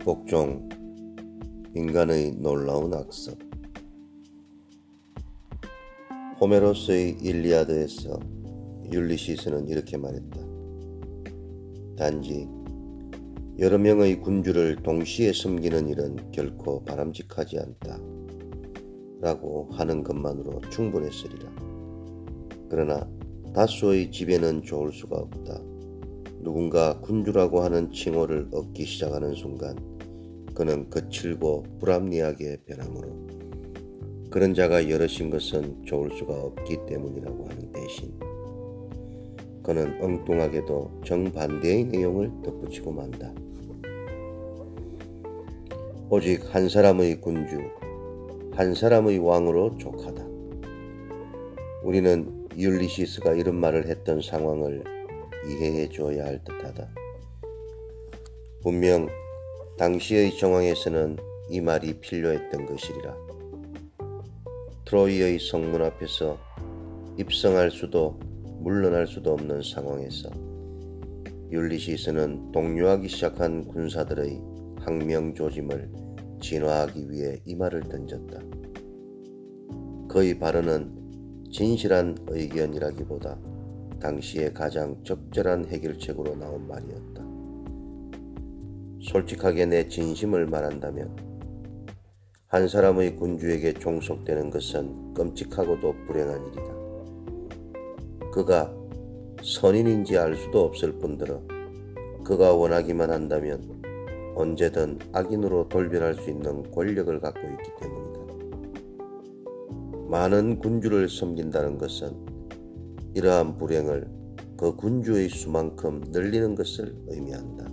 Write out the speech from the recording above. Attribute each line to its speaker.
Speaker 1: 복종 인간의 놀라운 악습 호메로스의 일리아드에서 율리시스는 이렇게 말했다. 단지 여러 명의 군주를 동시에 섬기는 일은 결코 바람직하지 않다. 라고 하는 것만으로 충분했으리라. 그러나 다수의 집에는 좋을 수가 없다. 누군가 군주라고 하는 칭호를 얻기 시작하는 순간 그는 거칠고 불합리하게 변하므로 그런 자가 여럿인 것은 좋을 수가 없기 때문이라고 하는 대신 그는 엉뚱하게도 정반대의 내용을 덧붙이고 만다. 오직 한 사람의 군주, 한 사람의 왕으로 족하다. 우리는 율리시스가 이런 말을 했던 상황을 이해해 줘야 할 듯하다. 분명 당시의 정황에서는 이 말이 필요했던 것이리라. 트로이의 성문 앞에서 입성할 수도 물러날 수도 없는 상황에서 율리시스는 동요하기 시작한 군사들의 항명 조짐을 진화하기 위해 이 말을 던졌다. 그의 발언은 진실한 의견이라기보다 당시에 가장 적절한 해결책으로 나온 말이었다. 솔직하게 내 진심을 말한다면 한 사람의 군주에게 종속되는 것은 끔찍하고도 불행한 일이다. 그가 선인인지 알 수도 없을 뿐더러 그가 원하기만 한다면 언제든 악인으로 돌변할 수 있는 권력을 갖고 있기 때문이다. 많은 군주를 섬긴다는 것은 이러한 불행을 그 군주의 수만큼 늘리는 것을 의미한다.